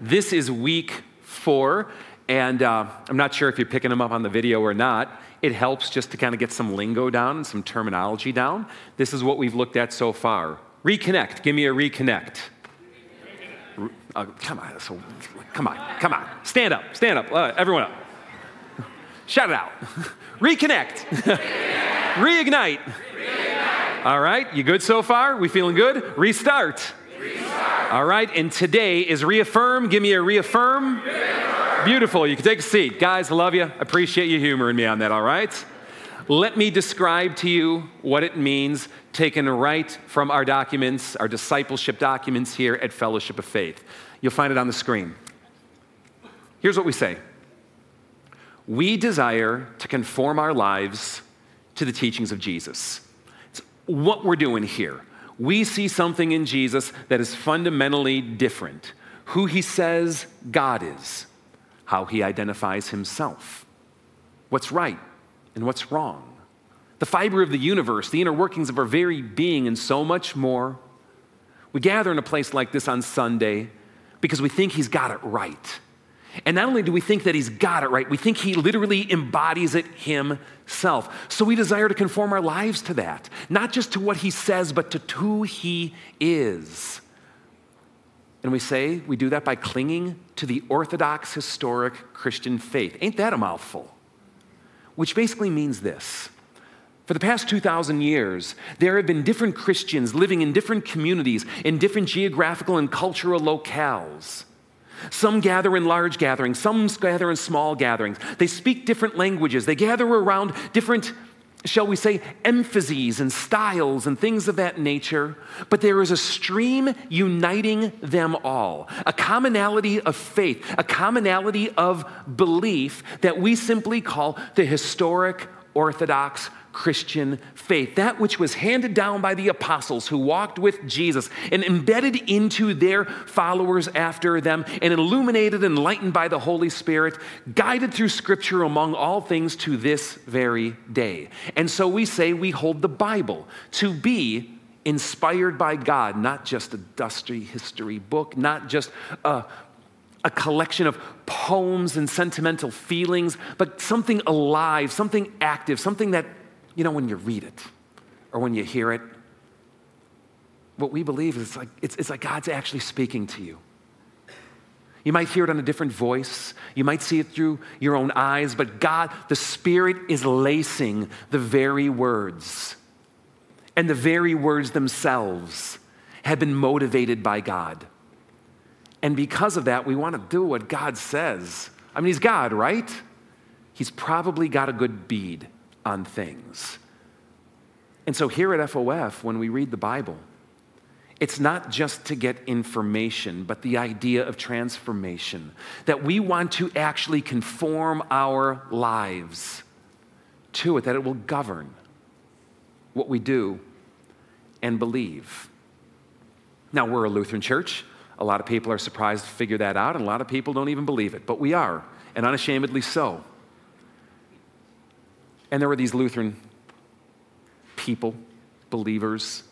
This is week four, and uh, I'm not sure if you're picking them up on the video or not. It helps just to kind of get some lingo down and some terminology down. This is what we've looked at so far. Reconnect. Give me a reconnect. Uh, come on, so, come on, come on. Stand up, stand up, uh, everyone up. Shout it out. Reconnect. Reignite. Reignite. All right, you good so far? We feeling good? Restart. Restart. All right, and today is reaffirm. Give me a reaffirm. reaffirm. Beautiful. You can take a seat. Guys, love you. Appreciate you humoring me on that, all right? Let me describe to you what it means, taken right from our documents, our discipleship documents here at Fellowship of Faith. You'll find it on the screen. Here's what we say We desire to conform our lives to the teachings of Jesus. It's what we're doing here. We see something in Jesus that is fundamentally different who he says God is, how he identifies himself, what's right and what's wrong, the fiber of the universe, the inner workings of our very being, and so much more. We gather in a place like this on Sunday because we think he's got it right. And not only do we think that he's got it right, we think he literally embodies it himself. So we desire to conform our lives to that, not just to what he says, but to who he is. And we say we do that by clinging to the orthodox historic Christian faith. Ain't that a mouthful? Which basically means this. For the past 2,000 years, there have been different Christians living in different communities, in different geographical and cultural locales. Some gather in large gatherings, some gather in small gatherings. They speak different languages. They gather around different, shall we say, emphases and styles and things of that nature. But there is a stream uniting them all a commonality of faith, a commonality of belief that we simply call the historic Orthodox Christian faith, that which was handed down by the apostles who walked with Jesus and embedded into their followers after them and illuminated enlightened by the Holy Spirit, guided through Scripture among all things to this very day. And so we say we hold the Bible to be inspired by God, not just a dusty history book, not just a a collection of poems and sentimental feelings, but something alive, something active, something that you know, when you read it or when you hear it, what we believe is like, it's, it's like God's actually speaking to you. You might hear it on a different voice. You might see it through your own eyes, but God, the Spirit is lacing the very words. And the very words themselves have been motivated by God. And because of that, we want to do what God says. I mean, He's God, right? He's probably got a good bead on things. And so here at FOF, when we read the Bible, it's not just to get information, but the idea of transformation. That we want to actually conform our lives to it, that it will govern what we do and believe. Now, we're a Lutheran church. A lot of people are surprised to figure that out, and a lot of people don't even believe it, but we are, and unashamedly so. And there were these Lutheran people, believers.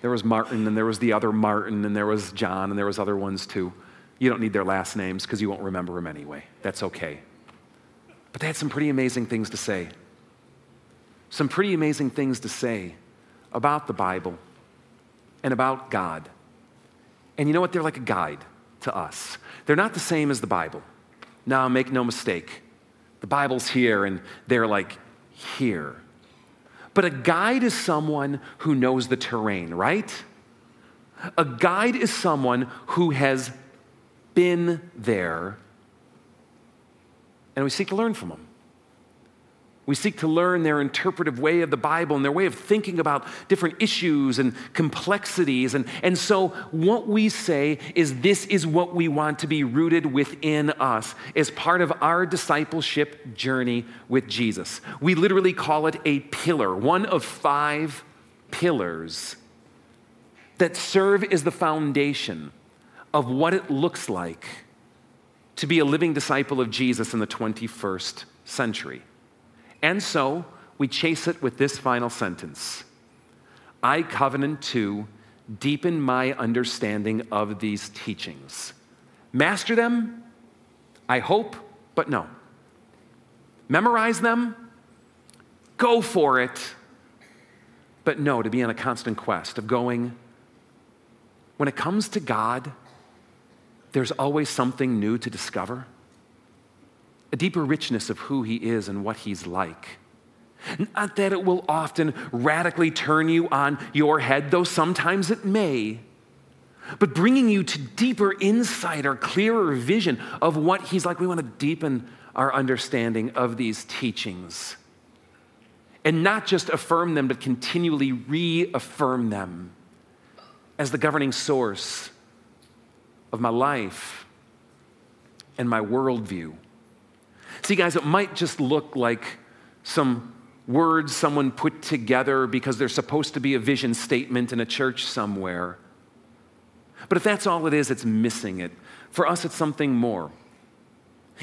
There was Martin, and there was the other Martin, and there was John, and there was other ones too. You don't need their last names because you won't remember them anyway. That's okay. But they had some pretty amazing things to say. Some pretty amazing things to say about the Bible and about God. And you know what? They're like a guide to us. They're not the same as the Bible. Now, make no mistake. The Bible's here, and they're like here. But a guide is someone who knows the terrain, right? A guide is someone who has been there, and we seek to learn from them. We seek to learn their interpretive way of the Bible and their way of thinking about different issues and complexities. And, and so, what we say is this is what we want to be rooted within us as part of our discipleship journey with Jesus. We literally call it a pillar, one of five pillars that serve as the foundation of what it looks like to be a living disciple of Jesus in the 21st century. And so we chase it with this final sentence I covenant to deepen my understanding of these teachings, Master them? I hope, but no. Memorize them? Go for it. But no, to be on a constant quest of going. When it comes to God, there's always something new to discover, a deeper richness of who He is and what He's like. Not that it will often radically turn you on your head, though sometimes it may, but bringing you to deeper insight or clearer vision of what He's like. We want to deepen our understanding of these teachings and not just affirm them, but continually reaffirm them as the governing source of my life and my worldview. See, guys, it might just look like some words someone put together because they're supposed to be a vision statement in a church somewhere. But if that's all it is, it's missing it. For us, it's something more.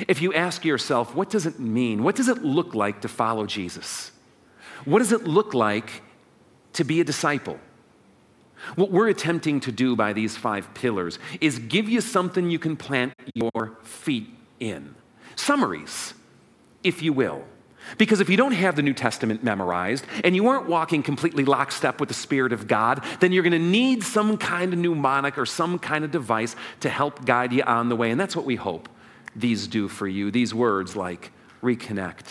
If you ask yourself, what does it mean? What does it look like to follow Jesus? What does it look like to be a disciple? What we're attempting to do by these five pillars is give you something you can plant your feet in. Summaries, if you will. Because if you don't have the New Testament memorized and you aren't walking completely lockstep with the Spirit of God, then you're going to need some kind of mnemonic or some kind of device to help guide you on the way. And that's what we hope these do for you. These words like reconnect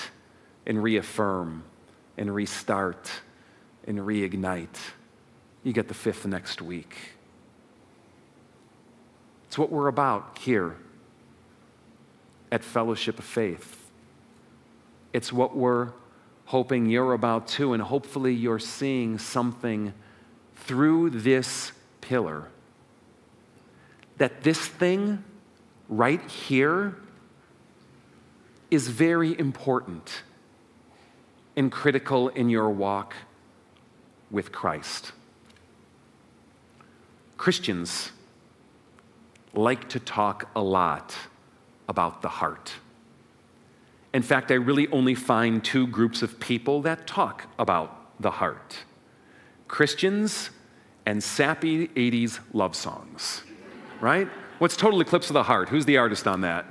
and reaffirm and restart and reignite. You get the fifth next week. It's what we're about here at Fellowship of Faith. It's what we're hoping you're about too, and hopefully you're seeing something through this pillar. That this thing right here is very important and critical in your walk with Christ. Christians like to talk a lot about the heart. In fact, I really only find two groups of people that talk about the heart Christians and sappy 80s love songs, right? What's Total Eclipse of the Heart? Who's the artist on that?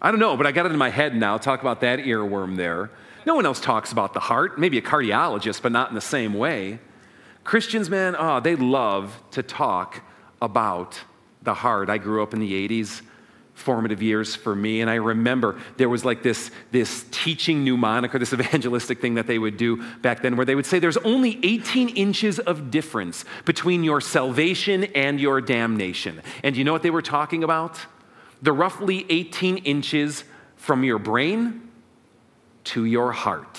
I don't know, but I got it in my head now. Talk about that earworm there. No one else talks about the heart, maybe a cardiologist, but not in the same way. Christians, man, oh, they love to talk about the heart. I grew up in the 80s formative years for me. And I remember there was like this, this teaching mnemonic or this evangelistic thing that they would do back then where they would say there's only 18 inches of difference between your salvation and your damnation. And you know what they were talking about? The roughly 18 inches from your brain to your heart.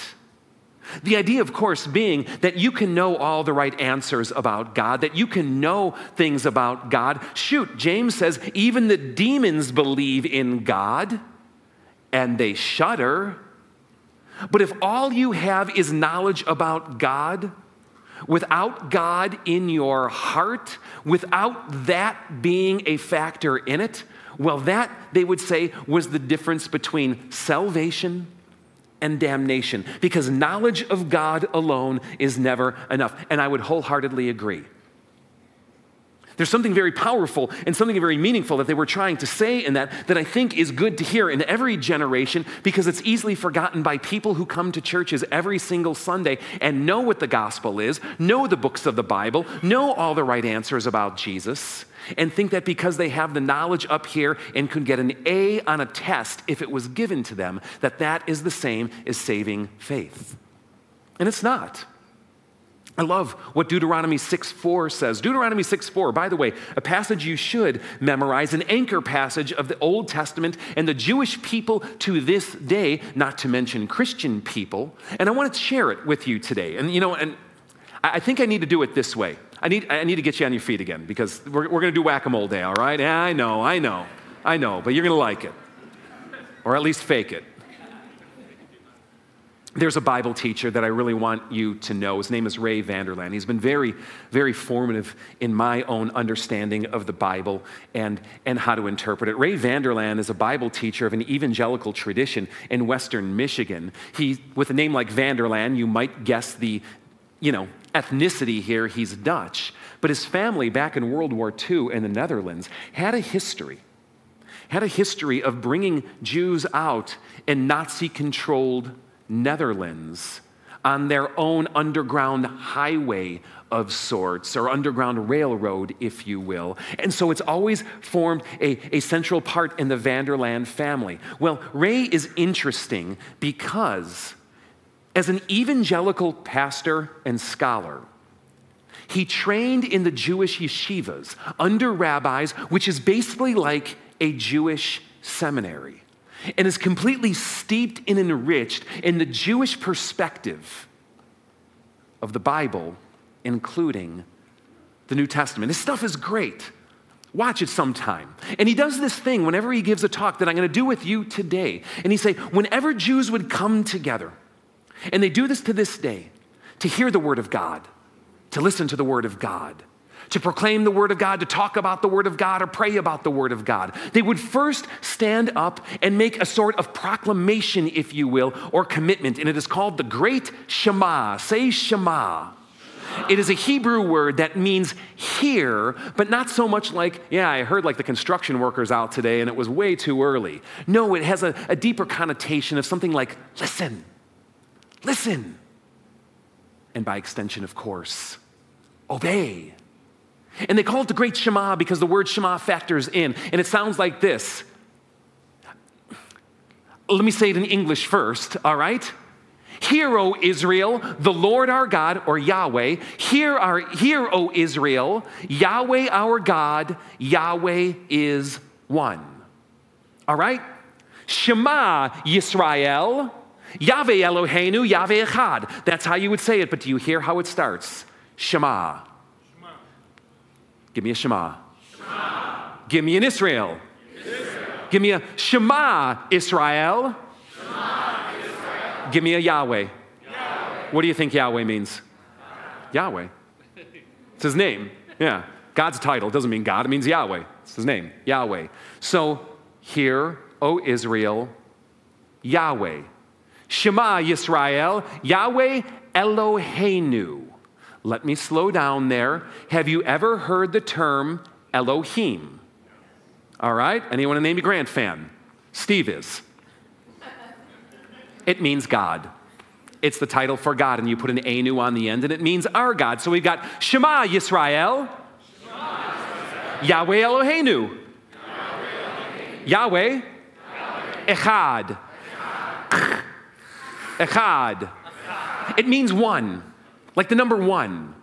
The idea, of course, being that you can know all the right answers about God, that you can know things about God. Shoot, James says even the demons believe in God and they shudder. But if all you have is knowledge about God, without God in your heart, without that being a factor in it, well, that, they would say, was the difference between salvation and damnation because knowledge of God alone is never enough. And I would wholeheartedly agree. There's something very powerful and something very meaningful that they were trying to say in that that I think is good to hear in every generation because it's easily forgotten by people who come to churches every single Sunday and know what the gospel is, know the books of the Bible, know all the right answers about Jesus, and think that because they have the knowledge up here and could get an A on a test if it was given to them, that that is the same as saving faith. And it's not. I love what Deuteronomy 6:4 says. Deuteronomy 6:4, by the way, a passage you should memorize, an anchor passage of the Old Testament and the Jewish people to this day, not to mention Christian people. And I want to share it with you today. And you know, and I think I need to do it this way. I need, I need to get you on your feet again because we're, we're going to do whack a mole day, all right? Yeah, I know, I know, I know, but you're going to like it. Or at least fake it. There's a Bible teacher that I really want you to know. His name is Ray Vander Laan. He's been very, very formative in my own understanding of the Bible and, and how to interpret it. Ray Vander Laan is a Bible teacher of an evangelical tradition in Western Michigan. He, with a name like Vander Laan, you might guess the you know, ethnicity here, he's Dutch. But his family back in World War II in the Netherlands had a history, had a history of bringing Jews out in Nazi controlled Netherlands on their own underground highway of sorts, or underground railroad, if you will. And so it's always formed a, a central part in the Vander Laan family. Well, Ray is interesting because as an evangelical pastor and scholar, he trained in the Jewish yeshivas under rabbis, which is basically like a Jewish seminary, and is completely steeped and enriched in the Jewish perspective of the Bible, including the New Testament. His stuff is great. Watch it sometime. And he does this thing whenever he gives a talk that I'm going to do with you today. And he say, whenever Jews would come together, and they do this to this day, to hear the word of God, to listen to the Word of God, to proclaim the Word of God, to talk about the Word of God, or pray about the Word of God. They would first stand up and make a sort of proclamation, if you will, or commitment, and it is called the Great Shema. Say Shema. It is a Hebrew word that means hear, but not so much like, yeah, I heard like the construction workers out today and it was way too early. No, it has a, a deeper connotation of something like listen, listen. And by extension, of course, obey. And they call it the Great Shema because the word Shema factors in. And it sounds like this. Let me say it in English first, all right? Hear, O Israel, the Lord our God, or Yahweh. Hear, our, hear, O Israel, Yahweh our God, Yahweh is one. All right? Shema Yisrael, Yahweh Eloheinu, Yahweh Echad. That's how you would say it, but do you hear how it starts? Shema. Shema. Give me a Shema. Shema. Give me an Israel. Israel. Give me a Shema Israel. Shema Israel. Give me a Yahweh. Yahweh. What do you think Yahweh means? Yahweh. It's his name. Yeah. God's title doesn't mean God, it means Yahweh. It's his name, Yahweh. So, hear, O Israel, Yahweh. Shema Yisrael, Yahweh Eloheinu. Let me slow down there. Have you ever heard the term Elohim? All right? Anyone a Amy Grant fan? Steve is. It means God. It's the title for God, and you put an Anu on the end, and it means our God. So we've got Shema Yisrael, Shema Yisrael. Yahweh Eloheinu, Yahweh, Yahweh. Yahweh. Echad. Echad. Echad. It means one like the number one.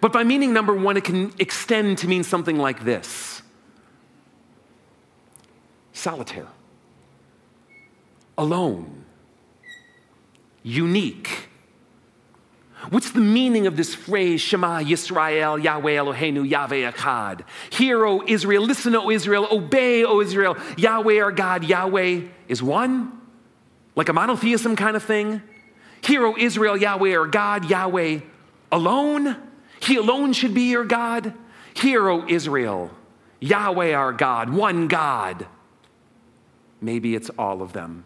But by meaning number one, it can extend to mean something like this solitaire, alone, unique. What's the meaning of this phrase, Shema Yisrael, Yahweh Eloheinu, Yahweh Echad? Hear, O Israel, listen, O Israel, obey, O Israel, Yahweh our God, Yahweh is one? Like a monotheism kind of thing? Hear, O Israel, Yahweh our God, Yahweh alone. He alone should be your God. Hear, O Israel, Yahweh our God, one God. Maybe it's all of them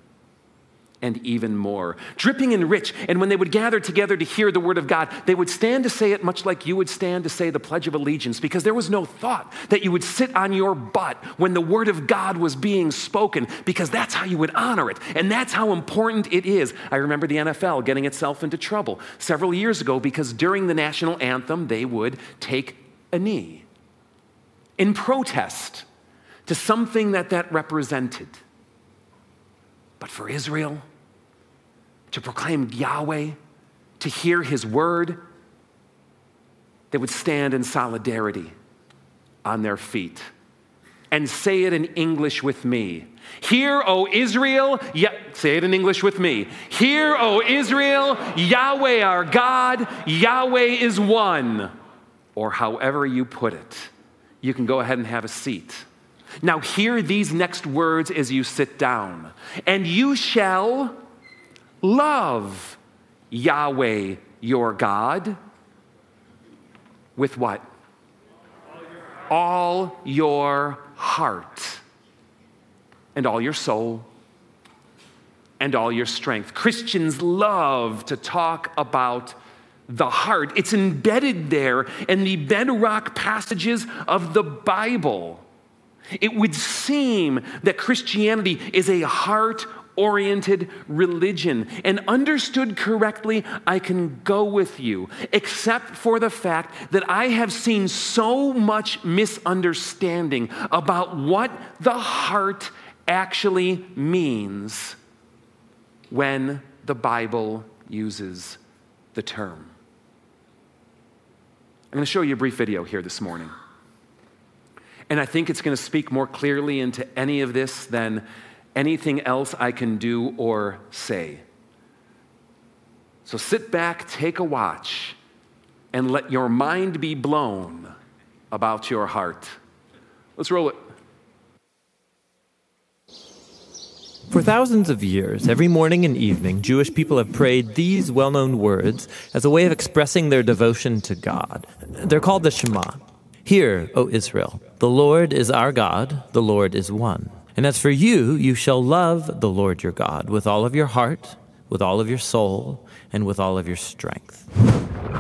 and even more. Dripping and rich. And when they would gather together to hear the word of God, they would stand to say it much like you would stand to say the Pledge of Allegiance, because there was no thought that you would sit on your butt when the word of God was being spoken, because that's how you would honor it. And that's how important it is. I remember the NFL getting itself into trouble several years ago because during the national anthem, they would take a knee in protest to something that that represented. But for Israel, to proclaim Yahweh, to hear his word, they would stand in solidarity on their feet and say it in English with me. Hear, O Israel, yeah, say it in English with me. Hear, O Israel, Yahweh our God, Yahweh is one. Or however you put it. You can go ahead and have a seat. Now, hear these next words as you sit down. And you shall Love Yahweh your God with what? All your heart and all your soul and all your strength. Christians love to talk about the heart. It's embedded there in the bedrock passages of the Bible. It would seem that Christianity is a heart oriented religion. And understood correctly, I can go with you, except for the fact that I have seen so much misunderstanding about what the heart actually means when the Bible uses the term. I'm going to show you a brief video here this morning. And I think it's going to speak more clearly into any of this than anything else I can do or say. So sit back, take a watch, and let your mind be blown about your heart. Let's roll it. For thousands of years, every morning and evening, Jewish people have prayed these well known words as a way of expressing their devotion to God. They're called the Shema. Hear, O Israel, the Lord is our God, the Lord is one. And as for you, you shall love the Lord your God with all of your heart, with all of your soul, and with all of your strength.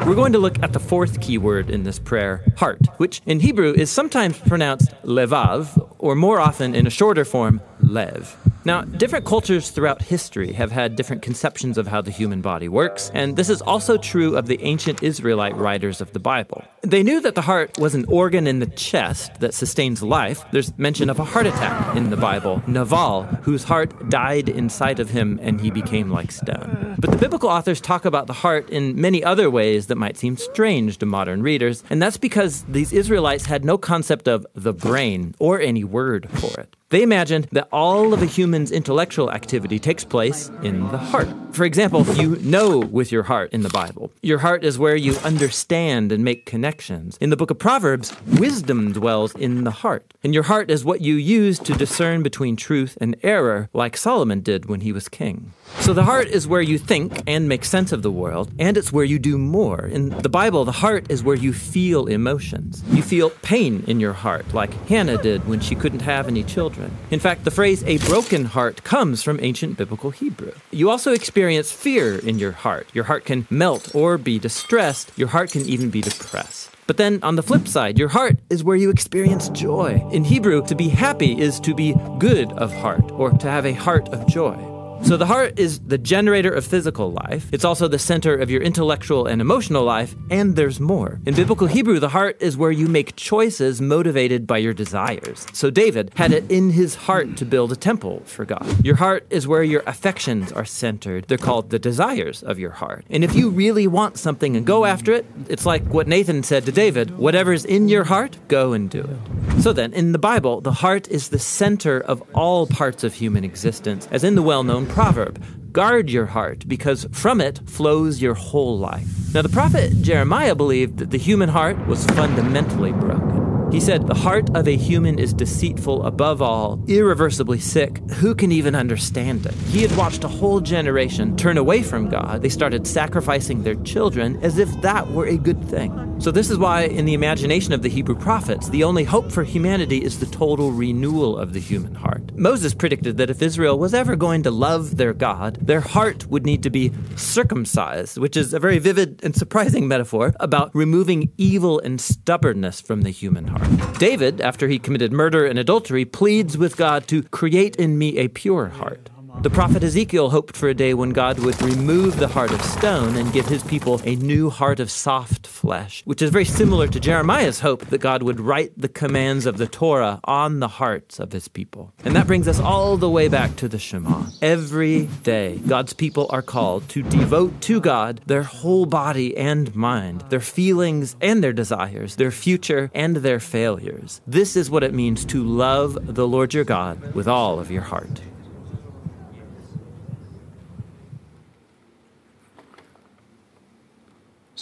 We're going to look at the fourth key word in this prayer, heart, which in Hebrew is sometimes pronounced levav, or more often in a shorter form, lev. Now, different cultures throughout history have had different conceptions of how the human body works, and this is also true of the ancient Israelite writers of the Bible. They knew that the heart was an organ in the chest that sustains life. There's mention of a heart attack in the Bible, Naval, whose heart died inside of him and he became like stone. But the biblical authors talk about the heart in many other ways that might seem strange to modern readers, and that's because these Israelites had no concept of the brain or any word for it. They imagined that all of a human's intellectual activity takes place in the heart. For example, you know with your heart in the Bible. Your heart is where you understand and make connections. In the book of Proverbs, wisdom dwells in the heart. And your heart is what you use to discern between truth and error, like Solomon did when he was king. So the heart is where you think and make sense of the world, and it's where you do more. In the Bible, the heart is where you feel emotions. You feel pain in your heart, like Hannah did when she couldn't have any children. In fact, the phrase a broken heart comes from ancient biblical Hebrew. You also experience fear in your heart. Your heart can melt or be distressed. Your heart can even be depressed. But then on the flip side, your heart is where you experience joy. In Hebrew, to be happy is to be good of heart or to have a heart of joy. So the heart is the generator of physical life. It's also the center of your intellectual and emotional life, and there's more. In biblical Hebrew, the heart is where you make choices motivated by your desires. So David had it in his heart to build a temple for God. Your heart is where your affections are centered. They're called the desires of your heart. And if you really want something and go after it, it's like what Nathan said to David whatever's in your heart, go and do it. So then, in the Bible, the heart is the center of all parts of human existence, as in the well known proverb guard your heart, because from it flows your whole life. Now, the prophet Jeremiah believed that the human heart was fundamentally broken. He said, The heart of a human is deceitful above all, irreversibly sick. Who can even understand it? He had watched a whole generation turn away from God. They started sacrificing their children as if that were a good thing. So, this is why, in the imagination of the Hebrew prophets, the only hope for humanity is the total renewal of the human heart. Moses predicted that if Israel was ever going to love their God, their heart would need to be circumcised, which is a very vivid and surprising metaphor about removing evil and stubbornness from the human heart. David, after he committed murder and adultery, pleads with God to create in me a pure heart. The prophet Ezekiel hoped for a day when God would remove the heart of stone and give his people a new heart of soft flesh, which is very similar to Jeremiah's hope that God would write the commands of the Torah on the hearts of his people. And that brings us all the way back to the Shema. Every day, God's people are called to devote to God their whole body and mind, their feelings and their desires, their future and their failures. This is what it means to love the Lord your God with all of your heart.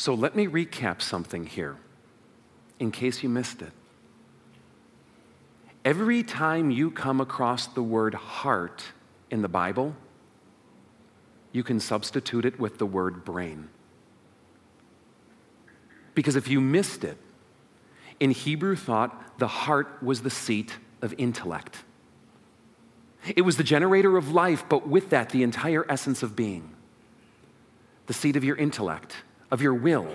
So let me recap something here in case you missed it. Every time you come across the word heart in the Bible, you can substitute it with the word brain. Because if you missed it, in Hebrew thought, the heart was the seat of intellect. It was the generator of life, but with that, the entire essence of being. The seat of your intellect, of your will,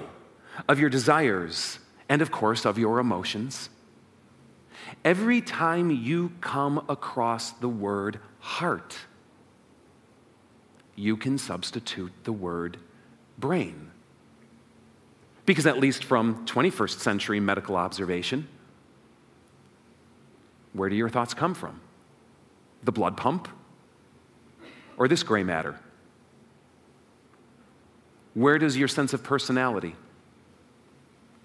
of your desires, and of course, of your emotions. Every time you come across the word heart, you can substitute the word brain. Because, at least from 21st century medical observation, where do your thoughts come from? The blood pump or this gray matter? Where does your sense of personality,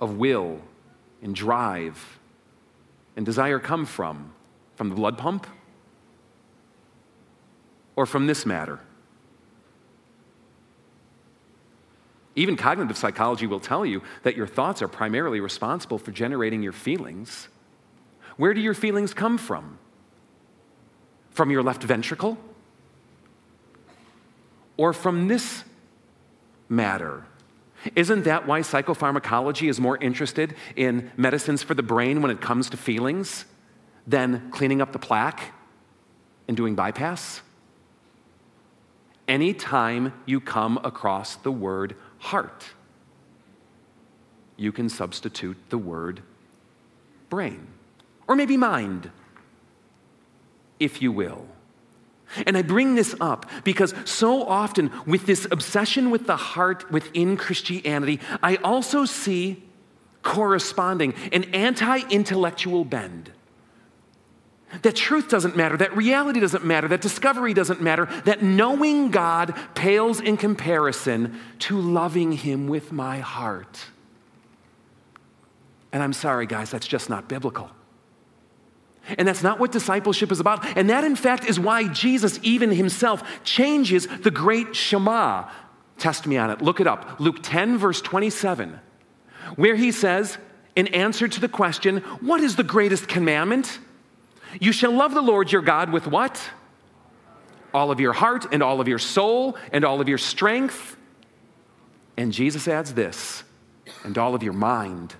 of will, and drive, and desire come from? From the blood pump? Or from this matter? Even cognitive psychology will tell you that your thoughts are primarily responsible for generating your feelings. Where do your feelings come from? From your left ventricle? Or from this matter? Isn't that why psychopharmacology is more interested in medicines for the brain when it comes to feelings than cleaning up the plaque and doing bypass? Anytime you come across the word heart, you can substitute the word brain, or maybe mind, if you will. And I bring this up because so often, with this obsession with the heart within Christianity, I also see corresponding an anti intellectual bend. That truth doesn't matter, that reality doesn't matter, that discovery doesn't matter, that knowing God pales in comparison to loving Him with my heart. And I'm sorry, guys, that's just not biblical. And that's not what discipleship is about. And that, in fact, is why Jesus, even himself, changes the great Shema. Test me on it. Look it up. Luke 10, verse 27, where he says, in answer to the question, What is the greatest commandment? You shall love the Lord your God with what? All of your heart and all of your soul and all of your strength. And Jesus adds this, and all of your mind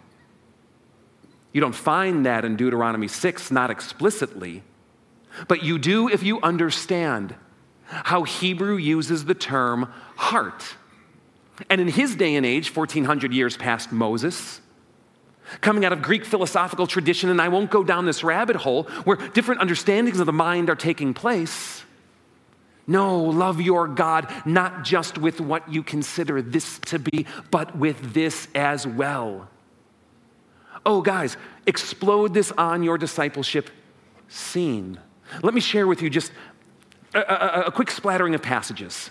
you don't find that in Deuteronomy 6, not explicitly, but you do if you understand how Hebrew uses the term heart. And in his day and age, 1400 years past Moses, coming out of Greek philosophical tradition, and I won't go down this rabbit hole where different understandings of the mind are taking place. No, love your God not just with what you consider this to be, but with this as well. Oh, guys, explode this on your discipleship scene. Let me share with you just a, a, a quick splattering of passages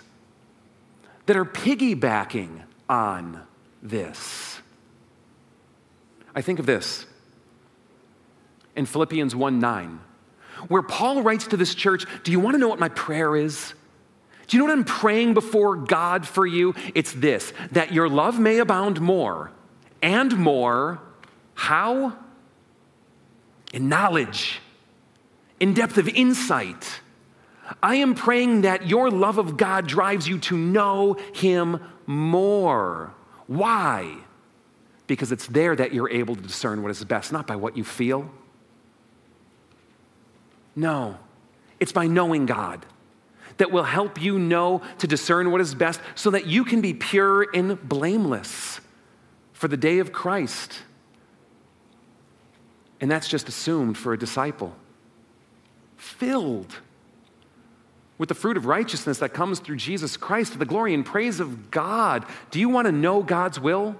that are piggybacking on this. I think of this in Philippians 1 9, where Paul writes to this church Do you want to know what my prayer is? Do you know what I'm praying before God for you? It's this that your love may abound more and more how? In knowledge, in depth of insight. I am praying that your love of God drives you to know Him more. Why? Because it's there that you're able to discern what is best, not by what you feel. No, it's by knowing God that will help you know to discern what is best so that you can be pure and blameless for the day of Christ. And that's just assumed for a disciple. Filled with the fruit of righteousness that comes through Jesus Christ to the glory and praise of God. Do you want to know God's will?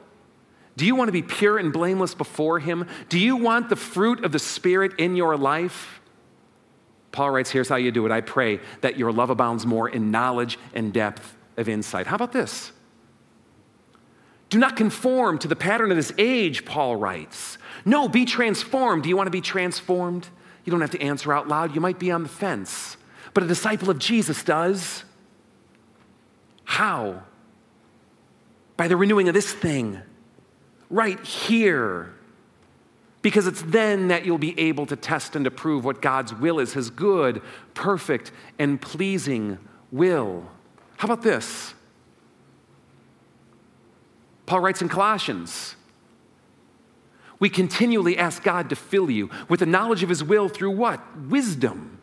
Do you want to be pure and blameless before Him? Do you want the fruit of the Spirit in your life? Paul writes, Here's how you do it. I pray that your love abounds more in knowledge and depth of insight. How about this? Do not conform to the pattern of this age, Paul writes. No, be transformed. Do you want to be transformed? You don't have to answer out loud. You might be on the fence. But a disciple of Jesus does. How? By the renewing of this thing, right here. Because it's then that you'll be able to test and to prove what God's will is his good, perfect, and pleasing will. How about this? Paul writes in Colossians we continually ask God to fill you with the knowledge of His will through what? Wisdom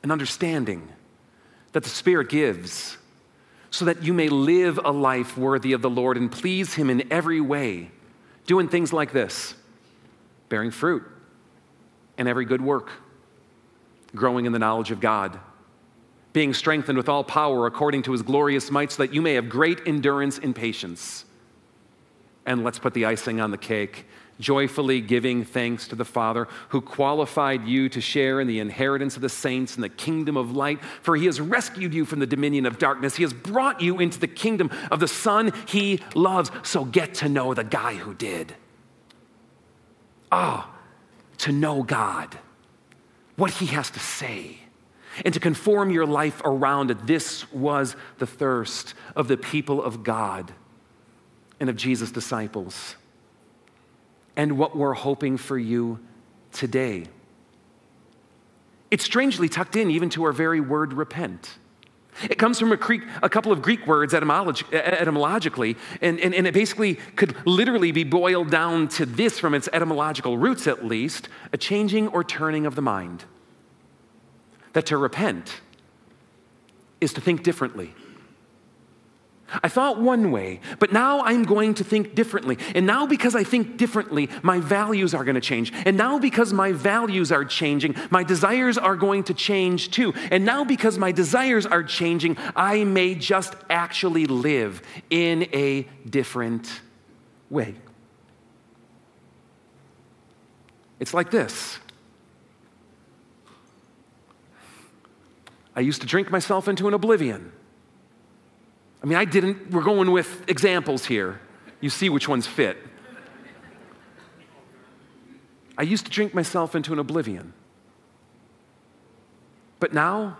and understanding that the Spirit gives. so that you may live a life worthy of the Lord and please Him in every way, doing things like this bearing fruit and every good work, growing in the knowledge of God, being strengthened with all power according to His glorious might, so that you may have great endurance and patience. And let's put the icing on the cake joyfully giving thanks to the Father who qualified you to share in the inheritance of the saints in the kingdom of light. For he has rescued you from the dominion of darkness. He has brought you into the kingdom of the Son he loves. So get to know the guy who did. Ah, oh, to know God, what he has to say. And to conform your life around it. This was the thirst of the people of God and of Jesus' disciples and what we're hoping for you today. It's strangely tucked in even to our very word repent. It comes from a, Greek, a couple of Greek words etymolog- etymologically, and, and, and it basically could literally be boiled down to this from its etymological roots, at least a changing or turning of the mind. That to repent is to think differently I thought one way, but now I'm going to think differently. And now, because I think differently, my values are going to change. And now, because my values are changing, my desires are going to change too. And now, because my desires are changing, I may just actually live in a different way. It's like this I used to drink myself into an oblivion. I mean, I didn't, we're going with examples here. You see which ones fit. I used to drink myself into an oblivion. But now,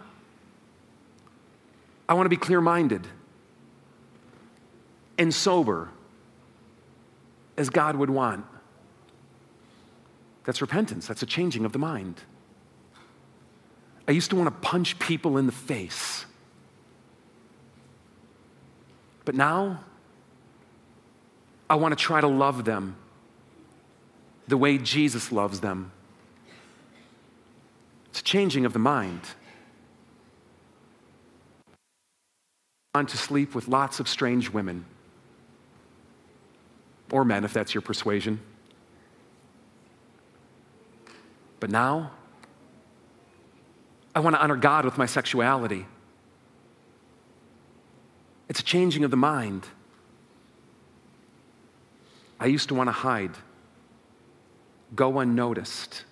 I want to be clear minded and sober as God would want. That's repentance, that's a changing of the mind. I used to want to punch people in the face. But now, I want to try to love them the way Jesus loves them. It's a changing of the mind. On to sleep with lots of strange women, or men, if that's your persuasion. But now, I want to honor God with my sexuality. It's a changing of the mind. I used to want to hide, go unnoticed.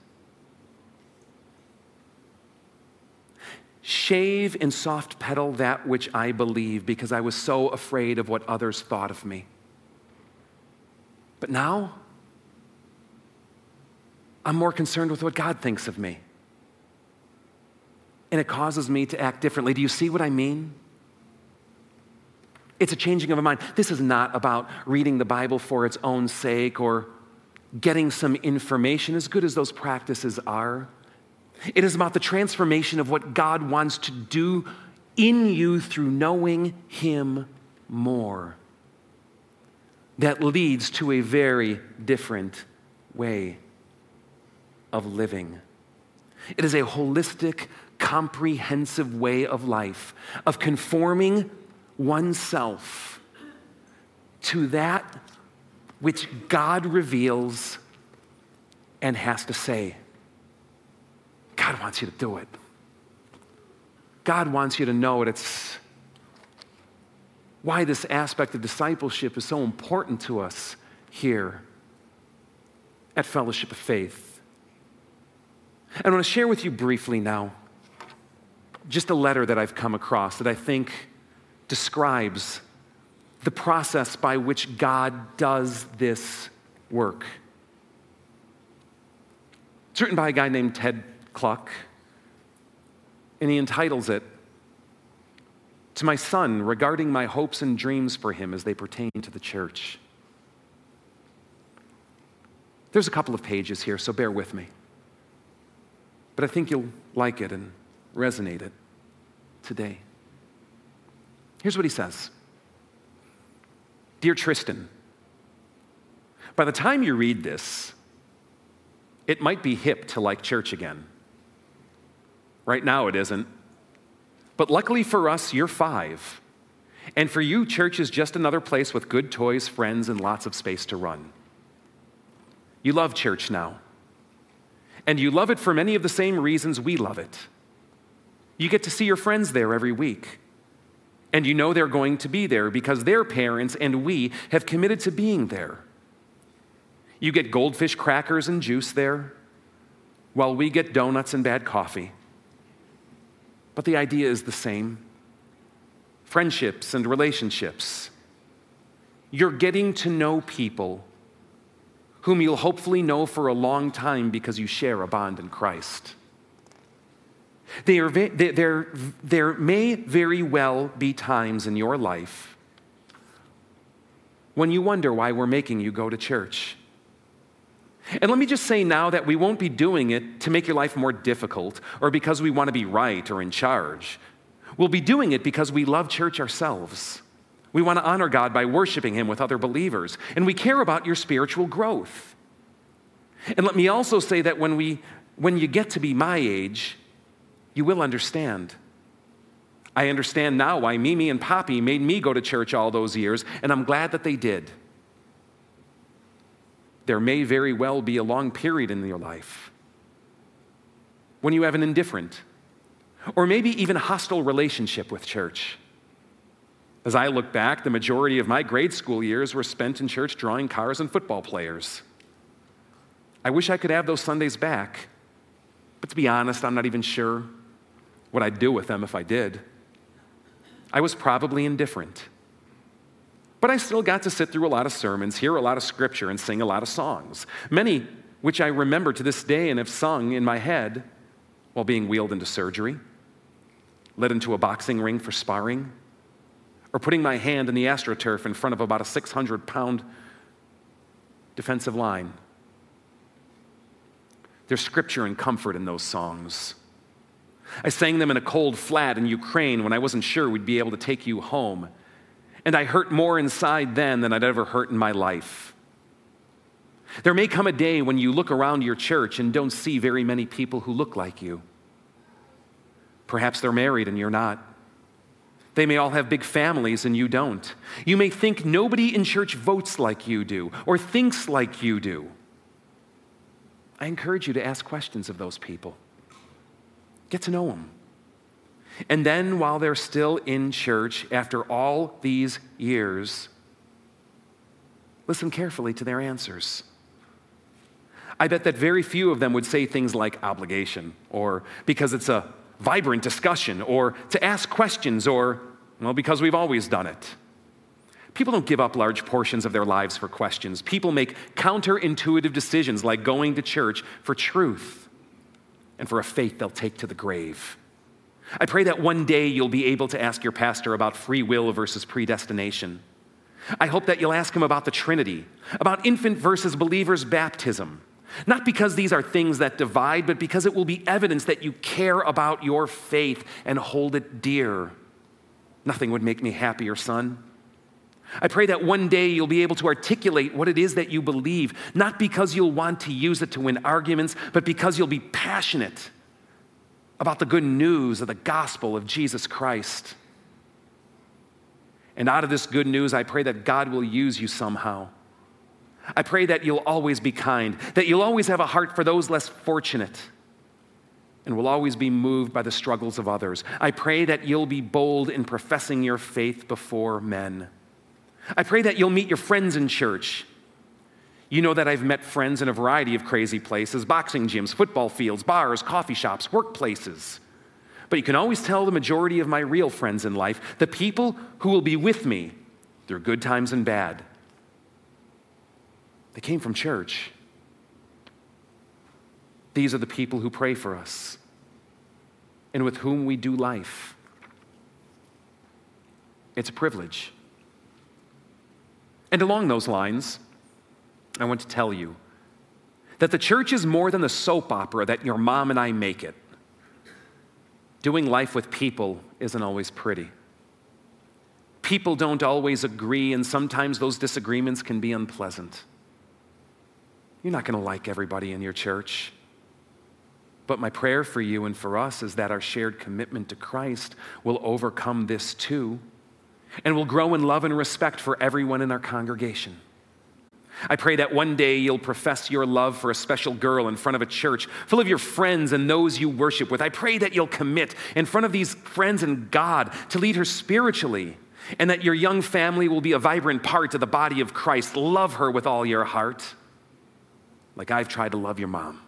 Shave and soft pedal that which I believe because I was so afraid of what others thought of me. But now, I'm more concerned with what God thinks of me. And it causes me to act differently. Do you see what I mean? It's a changing of a mind. This is not about reading the Bible for its own sake or getting some information, as good as those practices are. It is about the transformation of what God wants to do in you through knowing Him more. That leads to a very different way of living. It is a holistic, comprehensive way of life, of conforming oneself to that which God reveals and has to say. God wants you to do it. God wants you to know it. It's why this aspect of discipleship is so important to us here at Fellowship of Faith. I want to share with you briefly now just a letter that I've come across that I think describes the process by which God does this work. It's written by a guy named Ted Kluck, and he entitles it To My Son Regarding My Hopes and Dreams for Him as They Pertain to the Church. There's a couple of pages here, so bear with me. But I think you'll like it and resonate it today. Here's what he says Dear Tristan, by the time you read this, it might be hip to like church again. Right now, it isn't. But luckily for us, you're five. And for you, church is just another place with good toys, friends, and lots of space to run. You love church now. And you love it for many of the same reasons we love it. You get to see your friends there every week. And you know they're going to be there because their parents and we have committed to being there. You get goldfish crackers and juice there, while we get donuts and bad coffee. But the idea is the same friendships and relationships. You're getting to know people whom you'll hopefully know for a long time because you share a bond in Christ. There, there, there may very well be times in your life when you wonder why we're making you go to church. And let me just say now that we won't be doing it to make your life more difficult or because we want to be right or in charge. We'll be doing it because we love church ourselves. We want to honor God by worshiping Him with other believers, and we care about your spiritual growth. And let me also say that when, we, when you get to be my age, you will understand. I understand now why Mimi and Poppy made me go to church all those years, and I'm glad that they did. There may very well be a long period in your life when you have an indifferent or maybe even hostile relationship with church. As I look back, the majority of my grade school years were spent in church drawing cars and football players. I wish I could have those Sundays back, but to be honest, I'm not even sure what I'd do with them if I did. I was probably indifferent. But I still got to sit through a lot of sermons, hear a lot of scripture, and sing a lot of songs, many which I remember to this day and have sung in my head while being wheeled into surgery, led into a boxing ring for sparring, or putting my hand in the astroturf in front of about a 600 pound defensive line. There's scripture and comfort in those songs. I sang them in a cold flat in Ukraine when I wasn't sure we'd be able to take you home and I hurt more inside then than I'd ever hurt in my life. There may come a day when you look around your church and don't see very many people who look like you. Perhaps they're married and you're not. They may all have big families and you don't. You may think nobody in church votes like you do or thinks like you do. I encourage you to ask questions of those people. Get to know them. And then, while they're still in church after all these years, listen carefully to their answers. I bet that very few of them would say things like obligation, or because it's a vibrant discussion, or to ask questions, or, well, because we've always done it. People don't give up large portions of their lives for questions. People make counterintuitive decisions like going to church for truth and for a faith they'll take to the grave. I pray that one day you'll be able to ask your pastor about free will versus predestination. I hope that you'll ask him about the Trinity, about infant versus believer's baptism. Not because these are things that divide, but because it will be evidence that you care about your faith and hold it dear. Nothing would make me happier, son. I pray that one day you'll be able to articulate what it is that you believe, not because you'll want to use it to win arguments, but because you'll be passionate about the good news of the gospel of Jesus Christ. And out of this good news, I pray that God will use you somehow. I pray that you'll always be kind, that you'll always have a heart for those less fortunate, and will always be moved by the struggles of others. I pray that you'll be bold in professing your faith before men. I pray that you'll meet your friends in church you know that I've met friends in a variety of crazy places boxing gyms, football fields, bars, coffee shops, workplaces. But you can always tell the majority of my real friends in life, the people who will be with me through good times and bad, they came from church. These are the people who pray for us and with whom we do life. It's a privilege. And along those lines, I want to tell you that the church is more than the soap opera that your mom and I make it. Doing life with people isn't always pretty. People don't always agree, and sometimes those disagreements can be unpleasant. You're not going to like everybody in your church. But my prayer for you and for us is that our shared commitment to Christ will overcome this too and will grow in love and respect for everyone in our congregation. I pray that one day you'll profess your love for a special girl in front of a church full of your friends and those you worship with. I pray that you'll commit in front of these friends and God to lead her spiritually, and that your young family will be a vibrant part of the body of Christ. Love her with all your heart, like I've tried to love your mom.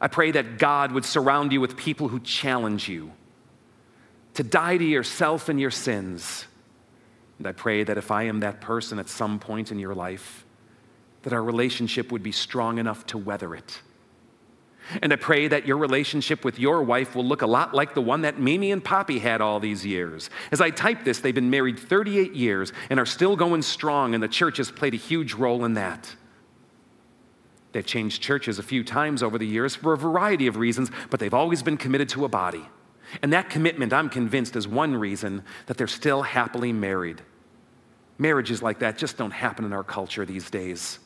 I pray that God would surround you with people who challenge you to die to yourself and your sins and I pray that if I am that person at some point in your life, that our relationship would be strong enough to weather it. And I pray that your relationship with your wife will look a lot like the one that Mimi and Poppy had all these years. As I type this, they've been married 38 years and are still going strong, and the church has played a huge role in that. They've changed churches a few times over the years for a variety of reasons, but they've always been committed to a body. And that commitment, I'm convinced, is one reason that they're still happily married. Marriages like that just don't happen in our culture these days.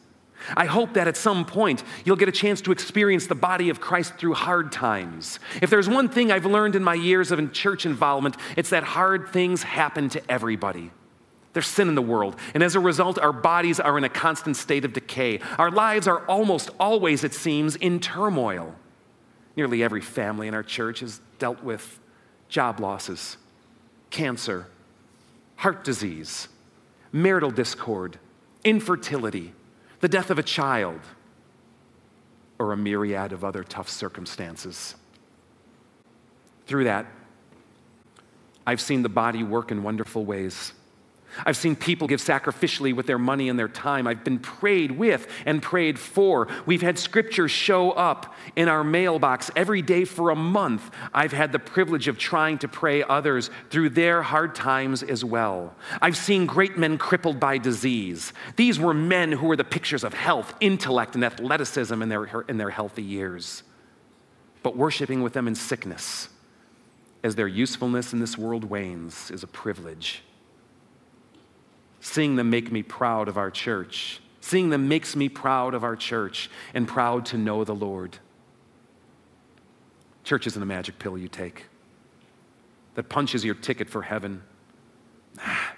I hope that at some point you'll get a chance to experience the body of Christ through hard times. If there's one thing I've learned in my years of church involvement, it's that hard things happen to everybody. There's sin in the world, and as a result, our bodies are in a constant state of decay. Our lives are almost always, it seems, in turmoil. Nearly every family in our church has dealt with job losses, cancer, heart disease, marital discord, infertility, the death of a child, or a myriad of other tough circumstances. Through that, I've seen the body work in wonderful ways. I've seen people give sacrificially with their money and their time. I've been prayed with and prayed for. We've had scripture show up in our mailbox every day for a month. I've had the privilege of trying to pray others through their hard times as well. I've seen great men crippled by disease. These were men who were the pictures of health, intellect, and athleticism in their, in their healthy years. But worshiping with them in sickness as their usefulness in this world wanes is a privilege. Seeing them make me proud of our church. Seeing them makes me proud of our church and proud to know the Lord. Church isn't a magic pill you take that punches your ticket for heaven. Ah,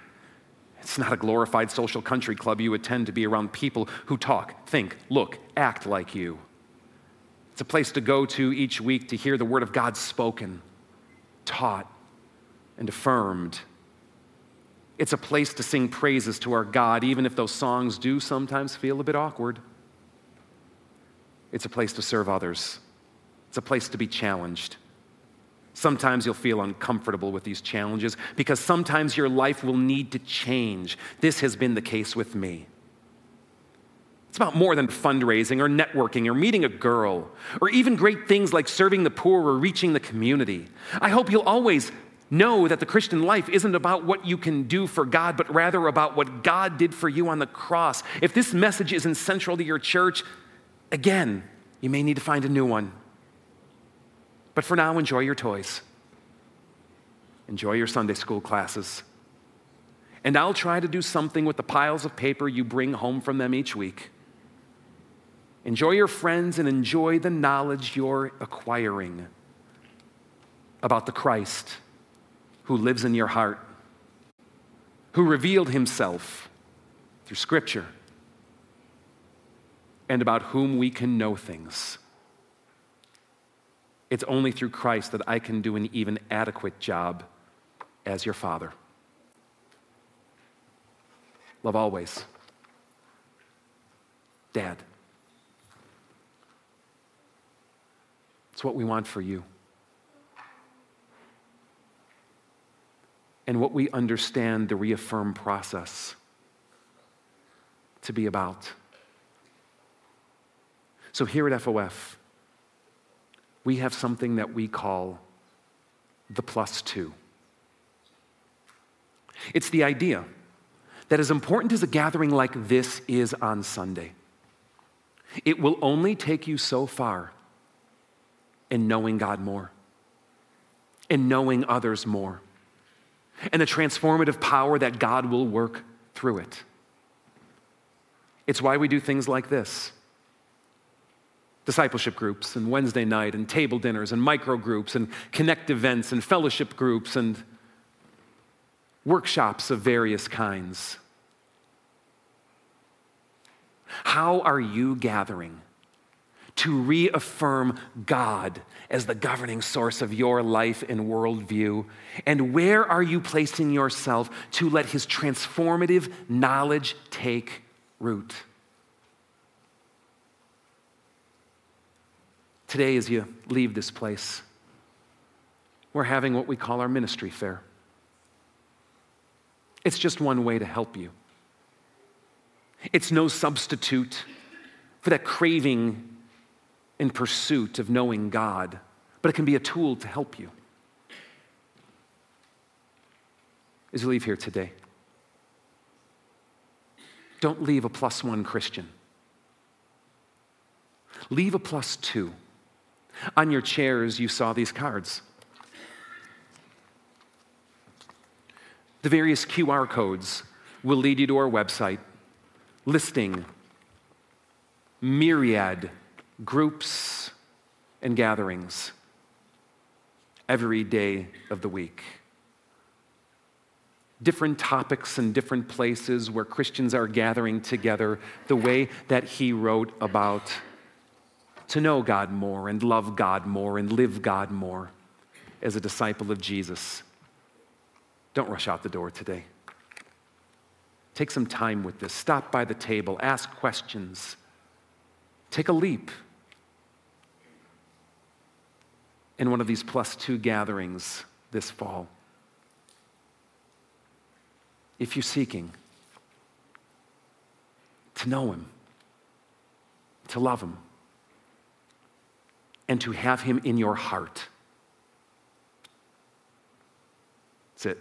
it's not a glorified social country club you attend to be around people who talk, think, look, act like you. It's a place to go to each week to hear the Word of God spoken, taught, and affirmed it's a place to sing praises to our God, even if those songs do sometimes feel a bit awkward. It's a place to serve others, it's a place to be challenged. Sometimes you'll feel uncomfortable with these challenges because sometimes your life will need to change. This has been the case with me. It's about more than fundraising or networking or meeting a girl or even great things like serving the poor or reaching the community. I hope you'll always know that the Christian life isn't about what you can do for God, but rather about what God did for you on the cross. If this message isn't central to your church, again, you may need to find a new one. But for now, enjoy your toys, enjoy your Sunday school classes. And I'll try to do something with the piles of paper you bring home from them each week. Enjoy your friends and enjoy the knowledge you're acquiring about the Christ who lives in your heart, who revealed himself through Scripture, and about whom we can know things. It's only through Christ that I can do an even adequate job as your father. Love always. Dad. It's what we want for you. And what we understand the reaffirm process to be about. So here at FOF, we have something that we call the plus two. It's the idea that as important as a gathering like this is on Sunday, it will only take you so far in knowing God more, in knowing others more and the transformative power that God will work through it. It's why we do things like this discipleship groups, and Wednesday night, and table dinners, and micro groups, and connect events, and fellowship groups, and workshops of various kinds. How are you gathering to reaffirm God as the governing source of your life and worldview? And where are you placing yourself to let His transformative knowledge take root? Today, as you leave this place, we're having what we call our ministry fair. It's just one way to help you. It's no substitute for that craving and pursuit of knowing God, but it can be a tool to help you. As you leave here today, don't leave a plus one Christian. Leave a plus two. On your chairs, you saw these cards. The various QR codes will lead you to our website listing myriad groups and gatherings every day of the week. Different topics and different places where Christians are gathering together the way that he wrote about to know God more and love God more and live God more as a disciple of Jesus. Don't rush out the door today. Take some time with this. Stop by the table, ask questions, take a leap in one of these plus two gatherings this fall. If you're seeking to know Him, to love Him, and to have Him in your heart, that's it.